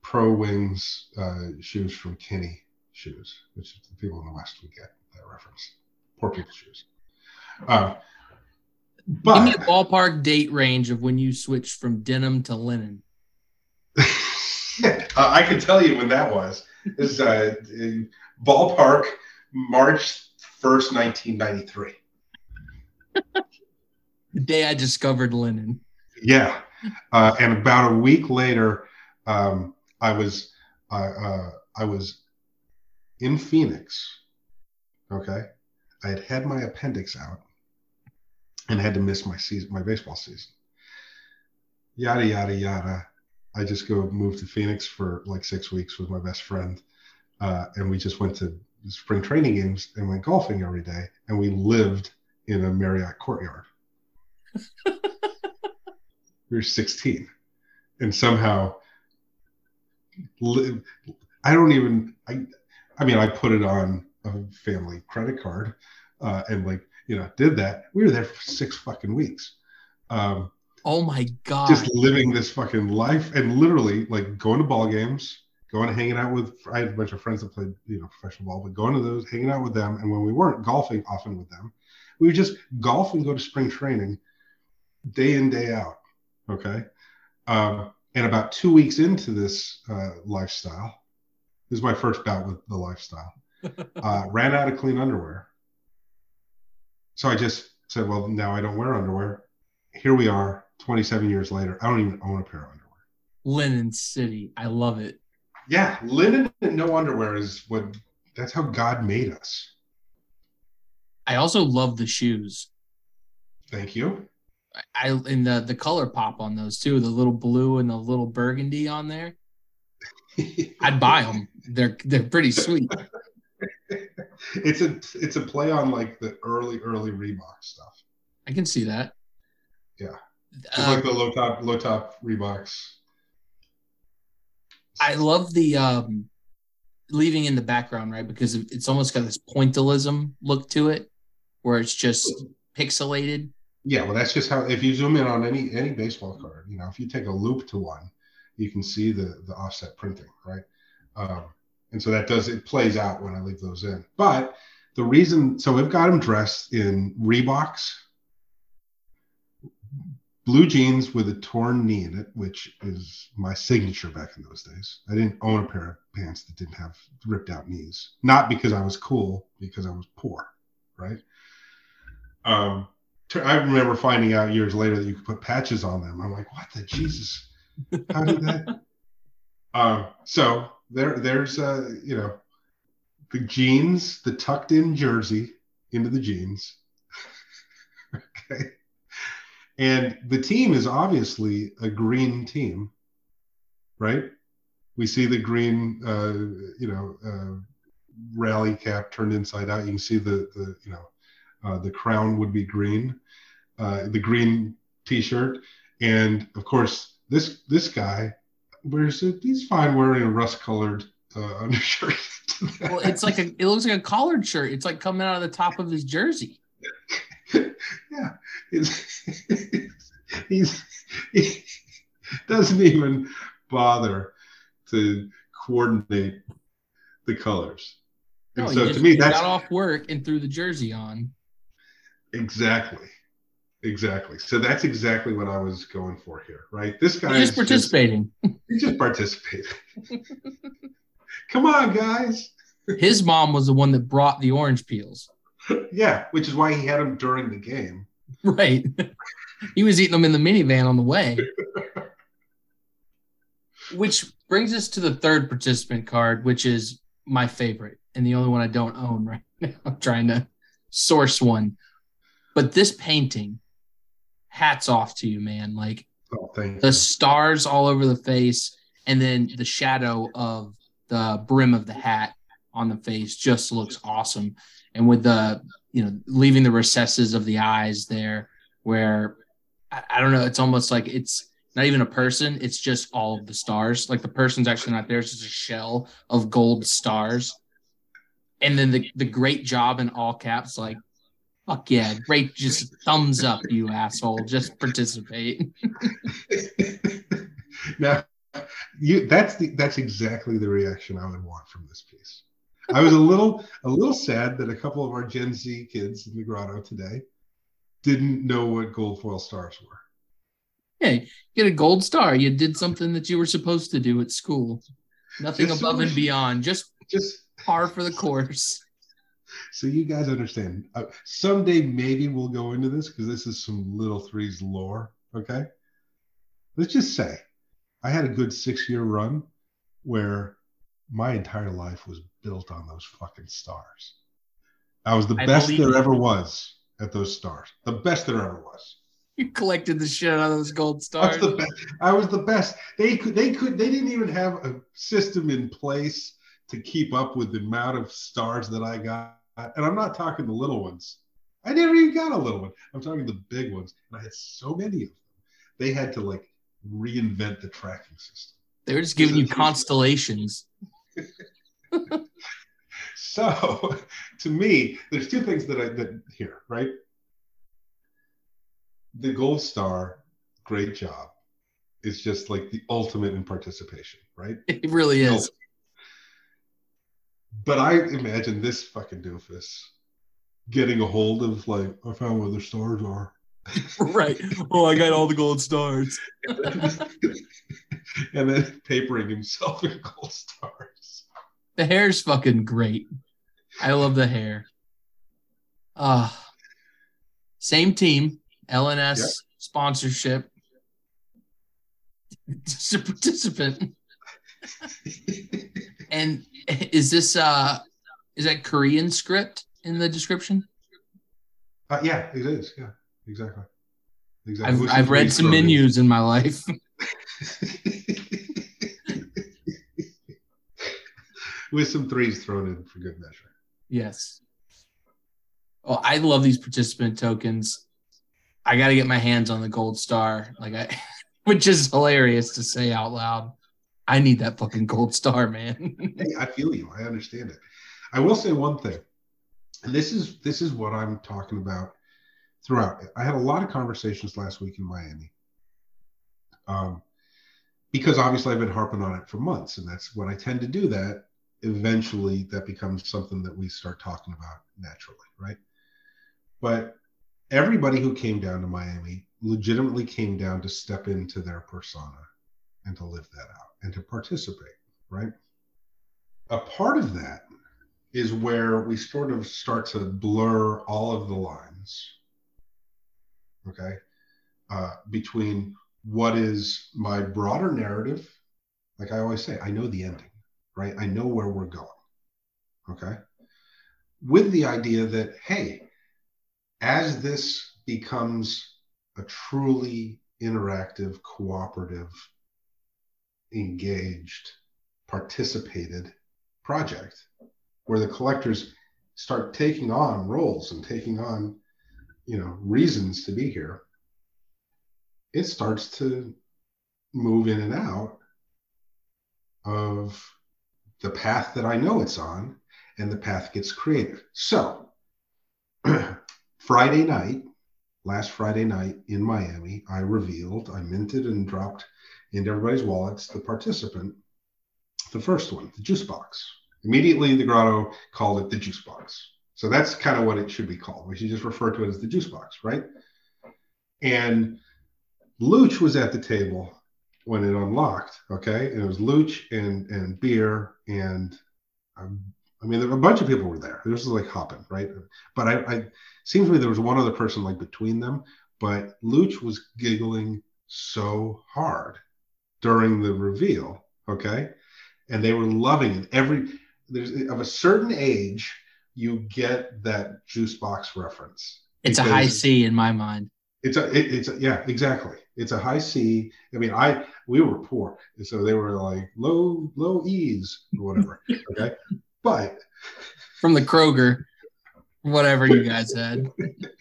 pro wings uh, shoes from Kinney Shoes, which the people in the West would get that reference. Poor people's shoes. Uh, Give me a ballpark date range of when you switched from denim to linen. uh, I can tell you when that was. This is uh, ballpark March 1st, 1993. The day I discovered linen. Yeah. Uh, and about a week later, um, I was I uh, I was in Phoenix. Okay, I had had my appendix out and had to miss my season, my baseball season. Yada yada yada. I just go move to Phoenix for like six weeks with my best friend, uh, and we just went to spring training games and went golfing every day, and we lived in a Marriott courtyard we were 16 and somehow i don't even i i mean i put it on a family credit card uh, and like you know did that. We were there for six fucking weeks. Um, Oh my god! just living this fucking life and literally like going to ball games going hanging out with i had a bunch of friends that played you know professional ball but going to those hanging out with them and when we weren't golfing often with them we would just golf and go to spring training day in day out okay? Um, and about two weeks into this uh, lifestyle this is my first bout with the lifestyle uh, ran out of clean underwear so i just said well now i don't wear underwear here we are 27 years later i don't even own a pair of underwear Linen City. I love it. Yeah, linen and no underwear is what. That's how God made us. I also love the shoes. Thank you. I and the the color pop on those too. The little blue and the little burgundy on there. I'd buy them. They're they're pretty sweet. it's a it's a play on like the early early Reebok stuff. I can see that. Yeah. It's Uh, like the low top low top Reeboks. I love the um leaving in the background, right? Because it's almost got this pointillism look to it, where it's just pixelated. Yeah, well, that's just how. If you zoom in on any any baseball card, you know, if you take a loupe to one, you can see the the offset printing, right? Um, and so that does it plays out when I leave those in. But the reason, so we've got them dressed in Reeboks, blue jeans with a torn knee in it, which is my signature back in those days. I didn't own a pair of pants that didn't have ripped out knees, not because I was cool, because I was poor, right? Um, I remember finding out years later that you could put patches on them. I'm like, what the Jesus? How did that? um, so there, there's uh, you know, the jeans, the tucked in jersey into the jeans. okay. And the team is obviously a green team, right? We see the green, uh, you know, uh, rally cap turned inside out. You can see the, the you know, uh, the crown would be green, uh, the green T-shirt, and of course this this guy wears it. He's fine wearing a rust-colored uh, undershirt. Well, it's like a it looks like a collared shirt. It's like coming out of the top of his jersey. yeah, it's, he's he doesn't even bother to coordinate the colors. And No, so he to just me, that's got off work and threw the jersey on. Exactly, exactly. So that's exactly what I was going for here, right? This guy He's is just participating. he's just participating. Come on, guys. His mom was the one that brought the orange peels. Yeah, which is why he had them during the game. Right. he was eating them in the minivan on the way. Which brings us to the third participant card, which is my favorite and the only one I don't own right now. I'm trying to source one. But this painting, hats off to you, man. Like Oh, the you. stars all over the face and then the shadow of the brim of the hat on the face just looks awesome and with the you know leaving the recesses of the eyes there where I, I don't know it's almost like it's not even a person it's just all of the stars like the person's actually not there it's just a shell of gold stars and then the the great job in all caps like fuck yeah great just thumbs up you asshole just participate now you that's the that's exactly the reaction I would want from this piece. I was a little a little sad that a couple of our Gen Z kids in the grotto today didn't know what gold foil stars were. Hey, get a gold star. You did something that you were supposed to do at school. Nothing Just so above and beyond, just Just par for the course. So you guys understand. Uh, someday maybe we'll go into this because this is some little threes lore. Okay, let's just say I had a good six year run where my entire life was built on those fucking stars. I was the I best there ever was at those stars. The best there ever was. You collected the shit out of those gold stars. the best. I was the best. They could. They could. They didn't even have a system in place to keep up with the amount of stars that I got. And I'm not talking the little ones. I never even got a little one. I'm talking the big ones. And I had so many of them. They had to like reinvent the tracking system. They were just giving you constellations. So, to me, there's two things that I that here, right? The gold star, great job, is just like the ultimate in participation, right? It really is. But I imagine this fucking doofus getting a hold of like, I found where the stars are. right. Oh, I got all the gold stars. and then papering himself in gold stars. The hair's fucking great. I love the hair. Uh same team, LNS Yep. sponsorship. Just a participant. And is this uh is that Korean script in the description? Uh, yeah, it is. Yeah, exactly. Exactly. I've I've read some menus in my life. With some threes thrown in for good measure. yes. Oh, I love these participant tokens. I got to get my hands on the gold star, like I, which is hilarious to say out loud. I need that fucking gold star, man. Hey, I feel you. I understand it. I will say one thing, and this is this is what I'm talking about throughout. I had a lot of conversations last week in Miami, um, because obviously I've been harping on it for months, and that's when I tend to do that. Eventually, that becomes something that we start talking about naturally, right? But everybody who came down to Miami legitimately came down to step into their persona and to live that out and to participate, right? a part of that is where we sort of start to blur all of the lines okay uh, between what is my broader narrative like i always say i know the ending right i know where we're going okay with the idea that hey as this becomes a truly interactive cooperative engaged participated project where the collectors start taking on roles and taking on you know reasons to be here it starts to move in and out of the path that i know it's on and the path gets created. So friday night last friday night in miami i revealed i minted and dropped into everybody's wallets the participant the first one the juice box Immediately, the grotto called it the juice box. So that's kind of what it should be called. We should just refer to it as the juice box, right? And Luch was at the table when it unlocked, okay? And it was Luch and and beer and um, I mean, there a bunch of people were there. This was like hopping, right? But I, I seems to me there was one other person like between them. But Luch was giggling so hard during the reveal, okay? And they were loving it. Every there's of a certain age, you get that juice box reference. It's a high C in my mind. It's a it, it's a, yeah exactly. It's a Hi-C. I mean, I we were poor, so they were like low low E's or whatever. okay, but From the Kroger, whatever you guys had.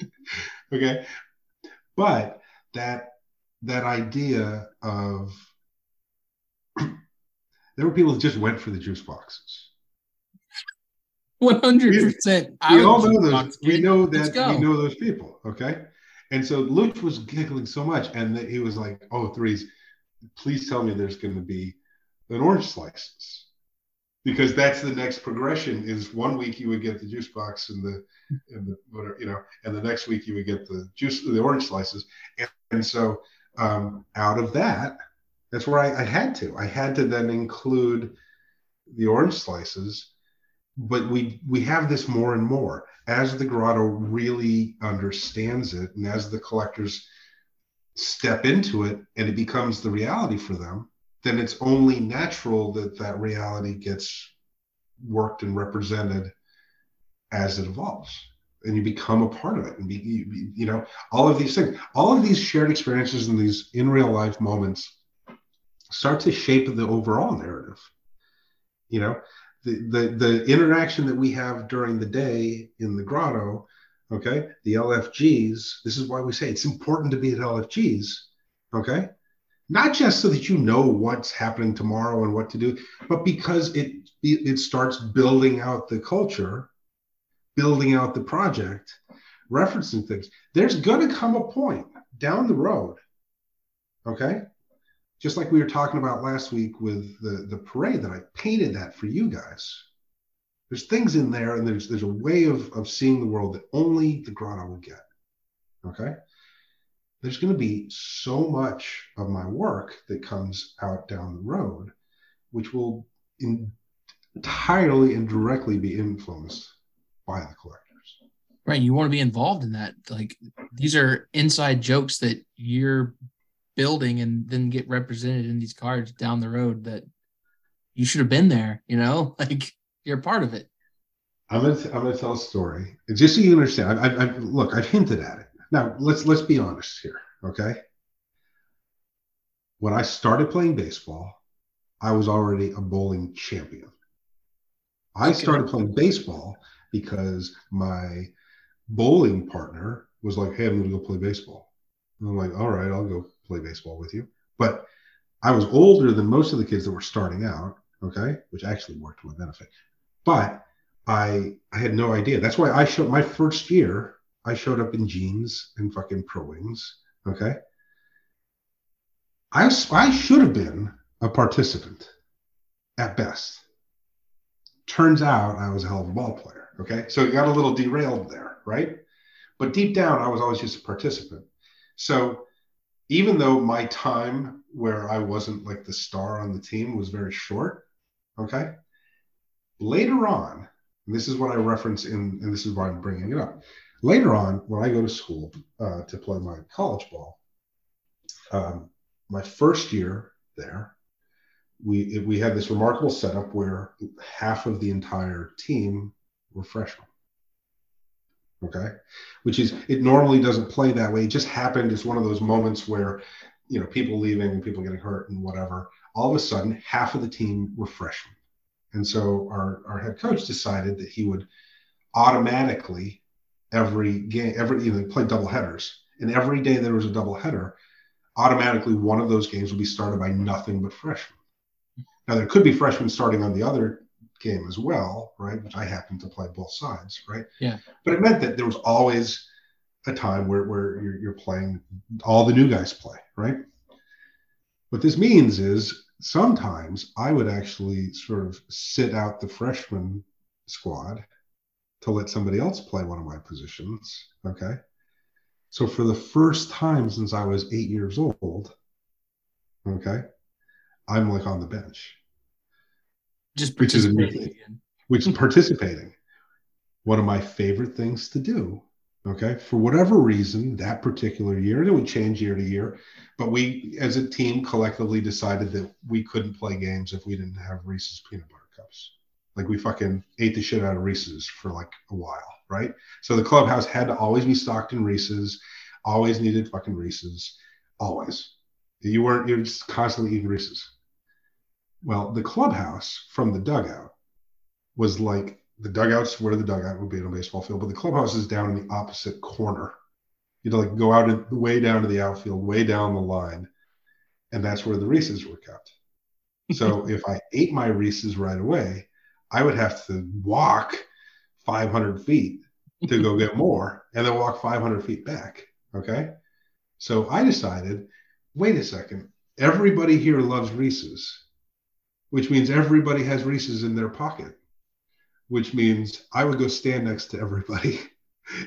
okay, but that that idea of there were people that just went for the juice boxes. One hundred percent. we all know those. We know that we know those people. Okay, and so Luke was giggling so much, and that he was like, "Oh, threes, please tell me there's going to be an orange slices." Because that's the next progression. Is one week you would get the juice box and the and the whatever you know, and the next week you would get the juice, the orange slices, and, and so um, out of that, that's where I, I had to. I had to then include the orange slices but we we have this more and more as the grotto really understands it and as the collectors step into it and it becomes the reality for them then it's only natural that that reality gets worked and represented as it evolves and you become a part of it and be, you, you know all of these things all of these shared experiences and these in real life moments start to shape the overall narrative. You know the, the the interaction that we have during the day in the grotto okay the lfgs this is why we say it's important to be at lfgs okay? Not just so that you know what's happening tomorrow and what to do but because it it starts building out the culture building out the project referencing things. There's going to come a point down the road okay just like we were talking about last week with the the parade that I painted that for you guys. There's things in there, and there's there's a way of of seeing the world that only the grotto will get. Okay, there's going to be so much of my work that comes out down the road, which will in, entirely and directly be influenced by the collectors. Right. You want to be involved in that. Like these are inside jokes that you're building and then get represented in these cards down the road that you should have been there. You know, like you're part of it. I'm gonna I'm gonna tell a story just so you understand. I, I, I look, I've hinted at it. Now let's let's be honest here, okay? When I started playing baseball, I was already a bowling champion. I Okay. started playing baseball because my bowling partner was like, "Hey, I'm gonna go play baseball." And I'm like, "All right, I'll go play baseball with you." But I was older than most of the kids that were starting out, okay, which actually worked to my benefit. But I I had no idea. That's why I showed my first year. I showed up in jeans and fucking pro wings. Okay. I, I should have been a participant at best. Turns out I was a hell of a ball player. Okay. So it got a little derailed there, right? But deep down, I was always just a participant. So even though my time where I wasn't like the star on the team was very short, okay, later on, and this is what I reference in, and this is why I'm bringing it up. Later on, when I go to school uh, to play my college ball, um, my first year there, we we had this remarkable setup where half of the entire team were freshmen. Okay, which is it normally doesn't play that way. It just happened. It's one of those moments where you know people leaving and people getting hurt and whatever. All of a sudden, half of the team were freshmen. And so our, our head coach decided that he would automatically every game, every even play double headers. And every day there was a double header, automatically one of those games would be started by nothing but freshmen. Now there could be freshmen starting on the other game as well, right? Which I happen to play both sides, right? Yeah. But it meant that there was always a time where, where you're, you're playing all the new guys play, right? What this means is sometimes I would actually sort of sit out the freshman squad to let somebody else play one of my positions. Okay. So for the first time since I was eight years old, okay, I'm like on the bench, Just Which is amazing. which is participating. One of my favorite things to do. Okay. For whatever reason, that particular year, and it would change year to year, but we as a team collectively decided that we couldn't play games if we didn't have Reese's peanut butter cups. Like we fucking ate the shit out of Reese's for like a while, right? So the clubhouse had to always be stocked in Reese's, always needed fucking Reese's, always. You weren't, you're just constantly eating Reese's. Well, the clubhouse from the dugout was like the dugouts where the dugout would be in a baseball field, but the clubhouse is down in the opposite corner. You'd like go out and way down to the outfield, way down the line, and that's where the Reese's were kept. So if I ate my Reese's right away, I would have to walk 500 feet to go get more and then walk 500 feet back. Okay. So I decided wait a second, everybody here loves Reese's, which means everybody has Reese's in their pocket, which means I would go stand next to everybody.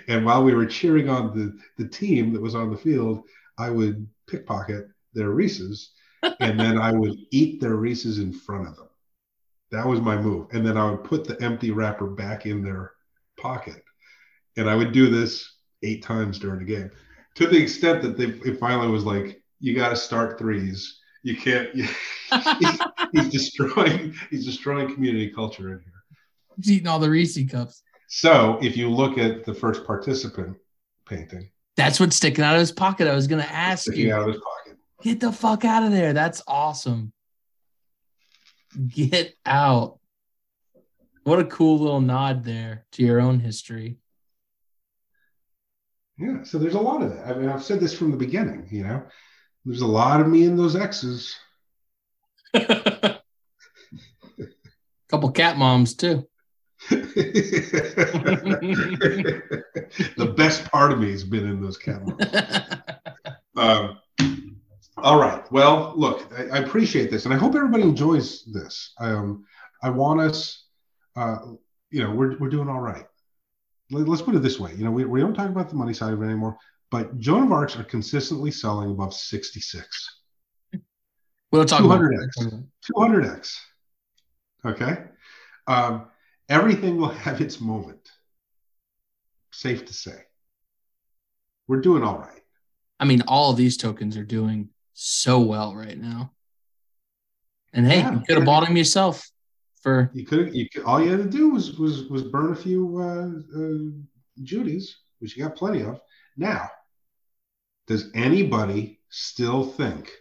And while we were cheering on the, the team that was on the field, I would pickpocket their Reese's and then I would eat their Reese's in front of them. That was my move. And then I would put the empty wrapper back in their pocket. And I would do this eight times during the game to the extent that they, it finally was like, you got to start threes. You can't, you, he's destroying, he's destroying community culture in here. He's eating all the Reese cups. So if you look at the first participant painting, That's what's sticking out of his pocket. I was gonna ask sticking you. out of his pocket. Get the fuck out of there. That's awesome. Get out. What a cool little nod there to your own history. Yeah. So there's a lot of that. I mean, I've said this from the beginning, you know, there's a lot of me in those X's. Couple cat moms too. the best part of me has been in those cameras. Um, all right. Well, look, I, I appreciate this, and I hope everybody enjoys this. Um, I want us, uh, you know, we're we're doing all right. Let, us put it this way. You know, we, we don't talk about the money side of it anymore, but Joan of Arcs are consistently selling above 66. We'll talk about 200x. 200x. Okay. Um, everything will have its moment. Safe to say. We're doing all right. I mean, all of these tokens are doing so well right now. And hey, Yeah. you could have bought him yourself for You could, you could, all you had to do was was was burn a few uh, uh, Judies, which you got plenty of. Now, does anybody still think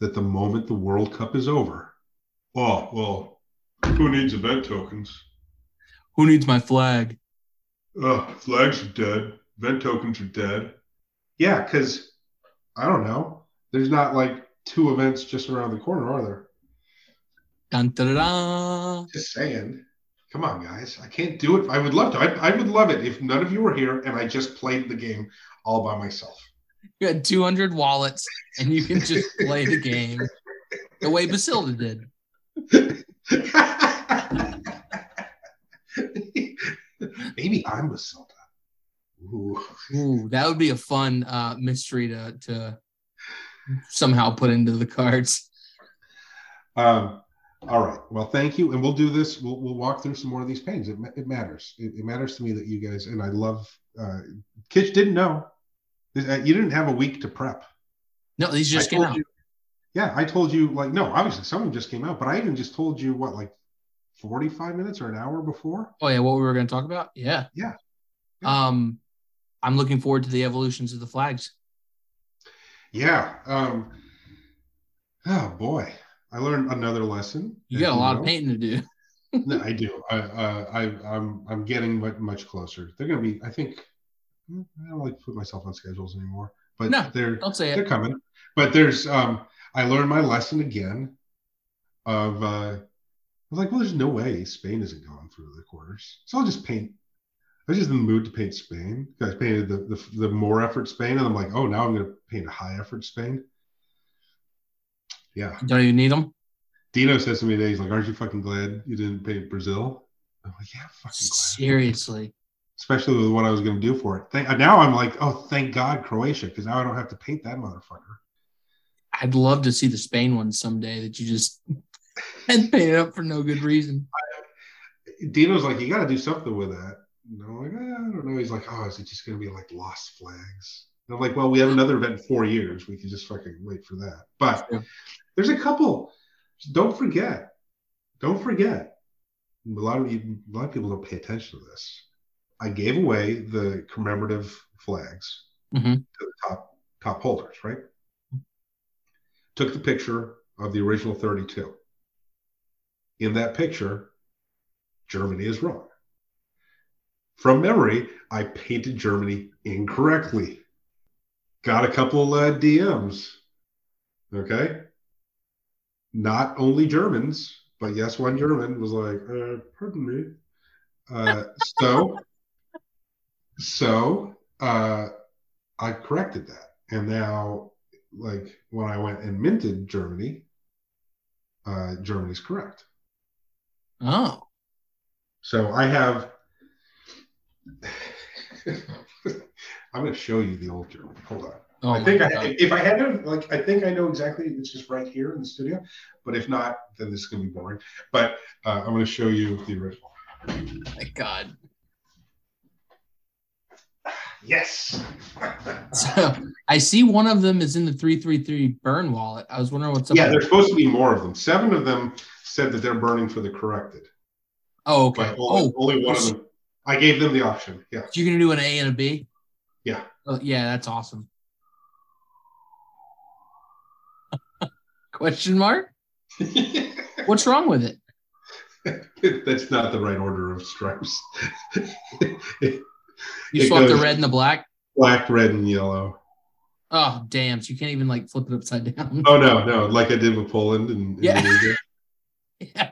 that the moment the World Cup is over, oh well, who needs event tokens? who needs my flag? Flags are dead. Event tokens are dead. Yeah, because I don't know. There's not like two events just around the corner, are there? Dun, da, da, da. Just saying. Come on, guys. I can't do it. I would love to. I, I would love it if none of you were here and I just played the game all by myself. You had 200 wallets and you can just play the game the way Basilda did. Maybe I'm Basilda. Ooh. Ooh, that would be a fun uh, mystery to to somehow put into the cards. Um, all right. Well, thank you, and we'll do this. We'll, we'll walk through some more of these pains. It, it matters. It, it matters to me that you guys and I love. Uh, Kitch didn't know. Uh, You didn't have a week to prep. No, these just I came out. you- yeah, I told you like no, obviously some of them just came out, but I even just told you what like forty-five minutes or an hour before. Oh yeah, what we were going to talk about? Yeah. Yeah. Yeah. Um, I'm looking forward to the evolutions of the flags. Yeah. Um, oh boy, I learned another lesson. You got a lot of painting to do. No, I do. I, uh, I, I'm, I'm getting much, much closer. They're going to be. I think. I don't like to put myself on schedules anymore, but No, they're Don't say they're it. coming. But there's. Um, I learned my lesson again. Of. Uh, I was like, well, there's no way Spain isn't going through the quarters, so I'll just paint. I was just in the mood to paint Spain. I painted the, the the more effort Spain, and I'm like, oh, now I'm going to paint a high effort Spain. Yeah. Don't even need them. Dino says to me today, he's like, "Aren't you fucking glad you didn't paint Brazil?" I'm like, "Yeah, fucking glad." Seriously. Especially with what I was going to do for it. Thank, now I'm like, "Oh, thank God, Croatia," because now I don't have to paint that motherfucker. I'd love to see the Spain one someday that you just and paint it up for no good reason. Dino's like, "You got to do something with that." And I'm like, eh, "I don't know." He's like, "Oh, is it just going to be like lost flags?" And I'm like, "Well, we have another event in four years. We can just fucking wait for that." But True. there's a couple. Don't forget. Don't forget. A lot of you, a lot of people don't pay attention to this. I gave away the commemorative flags Mhm. to the top top holders, right? Took the picture of the original 32. In that picture, Germany is wrong. From memory, I painted Germany incorrectly. Got a couple uh, DMs. Okay. Not only Germans, but yes, one German was like, uh, pardon me. Uh, so, so uh, I corrected that. And now, like, when I went and minted Germany, uh, Germany's correct. Oh, So I have. I'm going to show you the old German. Hold on. oh I think I, if I had to, like, I think I know exactly. It's just right here in the studio. But if not, then this is going to be boring. But uh, I'm going to show you the original. my God. Yes. So I see one of them is in the 333 burn wallet. I was wondering what's up. yeah, there's supposed to be more of them. Seven of them said that they're burning for the corrected, oh, okay. but only, Oh, only one of them. I gave them the option. Yeah. you're going to do an A and a B? Yeah. Oh, yeah, that's awesome. Question mark? What's wrong with it? That's not the right order of stripes. You swapped the red and the black? Black, red, and yellow. Oh, damn. So you can't even like flip it upside down. Oh no, no, like I did with Poland and, and Yeah. Indonesia. yeah.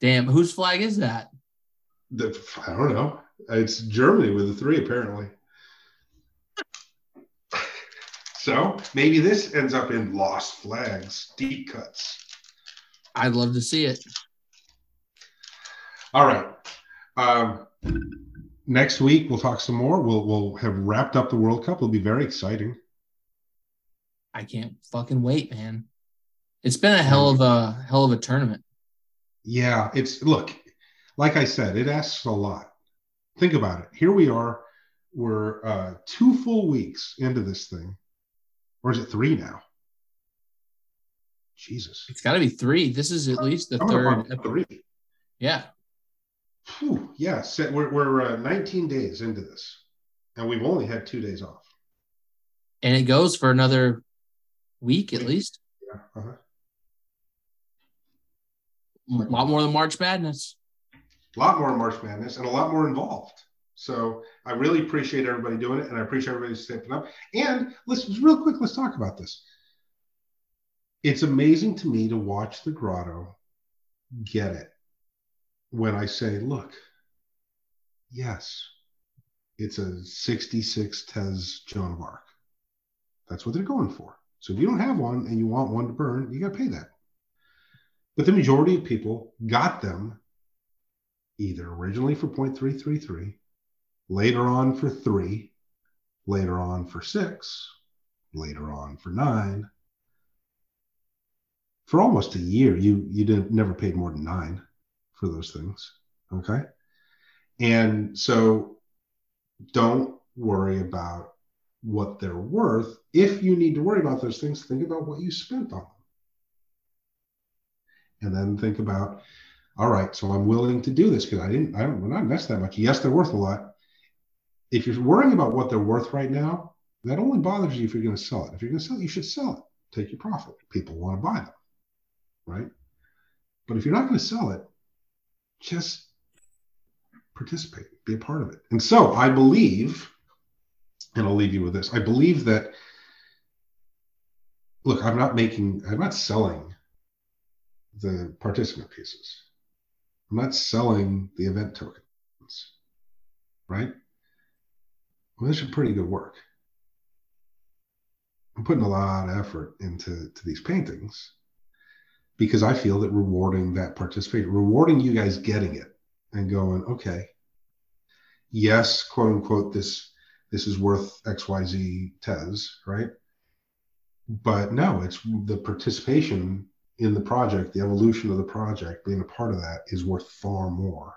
Damn. Whose flag is that? The, I don't know. It's Germany with the three apparently. So maybe this ends up in lost flags, deep cuts. I'd love to see it. All right. Um, next week we'll talk some more. We'll we'll have wrapped up the World Cup. It'll be very exciting. I can't fucking wait, man. It's been a hell of a hell of a tournament. Yeah, it's look, like I said, it asks a lot. Think about it. Here we are. We're uh, two full weeks into this thing, or is it three now? Jesus. It's got to be three. This is at least the third. three. Yeah. Whew, yeah, we're, we're uh, 19 days into this, and we've only had two days off. And it goes for another week at least. Yeah, uh-huh. A lot more than March Madness. a lot more March Madness and a lot more involved. So I really appreciate everybody doing it, and I appreciate everybody stepping up. And let's real quick, let's talk about this. It's amazing to me to watch the grotto get it when I say, look, yes, it's a 66 Tez Joan of Arc. That's what they're going for. So if you don't have one and you want one to burn, you got to pay that. But the majority of people got them either originally for 0.333, later on for three, later on for six, later on for nine. For almost a year, you you didn't never paid more than nine for those things. Okay. And so don't worry about what they're worth. If you need to worry about those things, think about what you spent on them. And then think about all right, so I'm willing to do this because I didn't, I don't, we're not invest that much. Yes, they're worth a lot. If you're worrying about what they're worth right now, that only bothers you if you're going to sell it. If you're going to sell it, you should sell it. Take your profit. People want to buy them, right? But if you're not going to sell it, just participate, be a part of it. And so I believe, and I'll leave you with this I believe that, look, I'm not making, I'm not selling the participant pieces. I'm not selling the event tokens, right? Well, this is pretty good work. I'm putting a lot of effort into to these paintings because I feel that rewarding that participation, rewarding you guys getting it and going, okay, yes, quote unquote, this this is worth XYZ Tez, right? But no, it's the participation in the project, the evolution of the project, being a part of that is worth far more.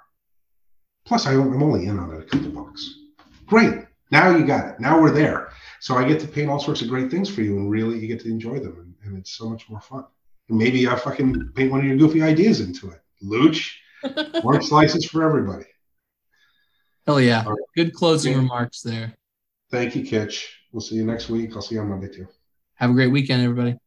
Plus, I, I'm only in on it a couple bucks. Great. Now you got it. Now we're there. So I get to paint all sorts of great things for you, and really you get to enjoy them, and, and it's so much more fun. And maybe I fucking paint one of your goofy ideas into it. Luch, orange slices for everybody. Hell yeah. Right. Good closing Yeah. remarks there. Thank you, Kitch. We'll see you next week. I'll see you on Monday too. Have a great weekend, everybody.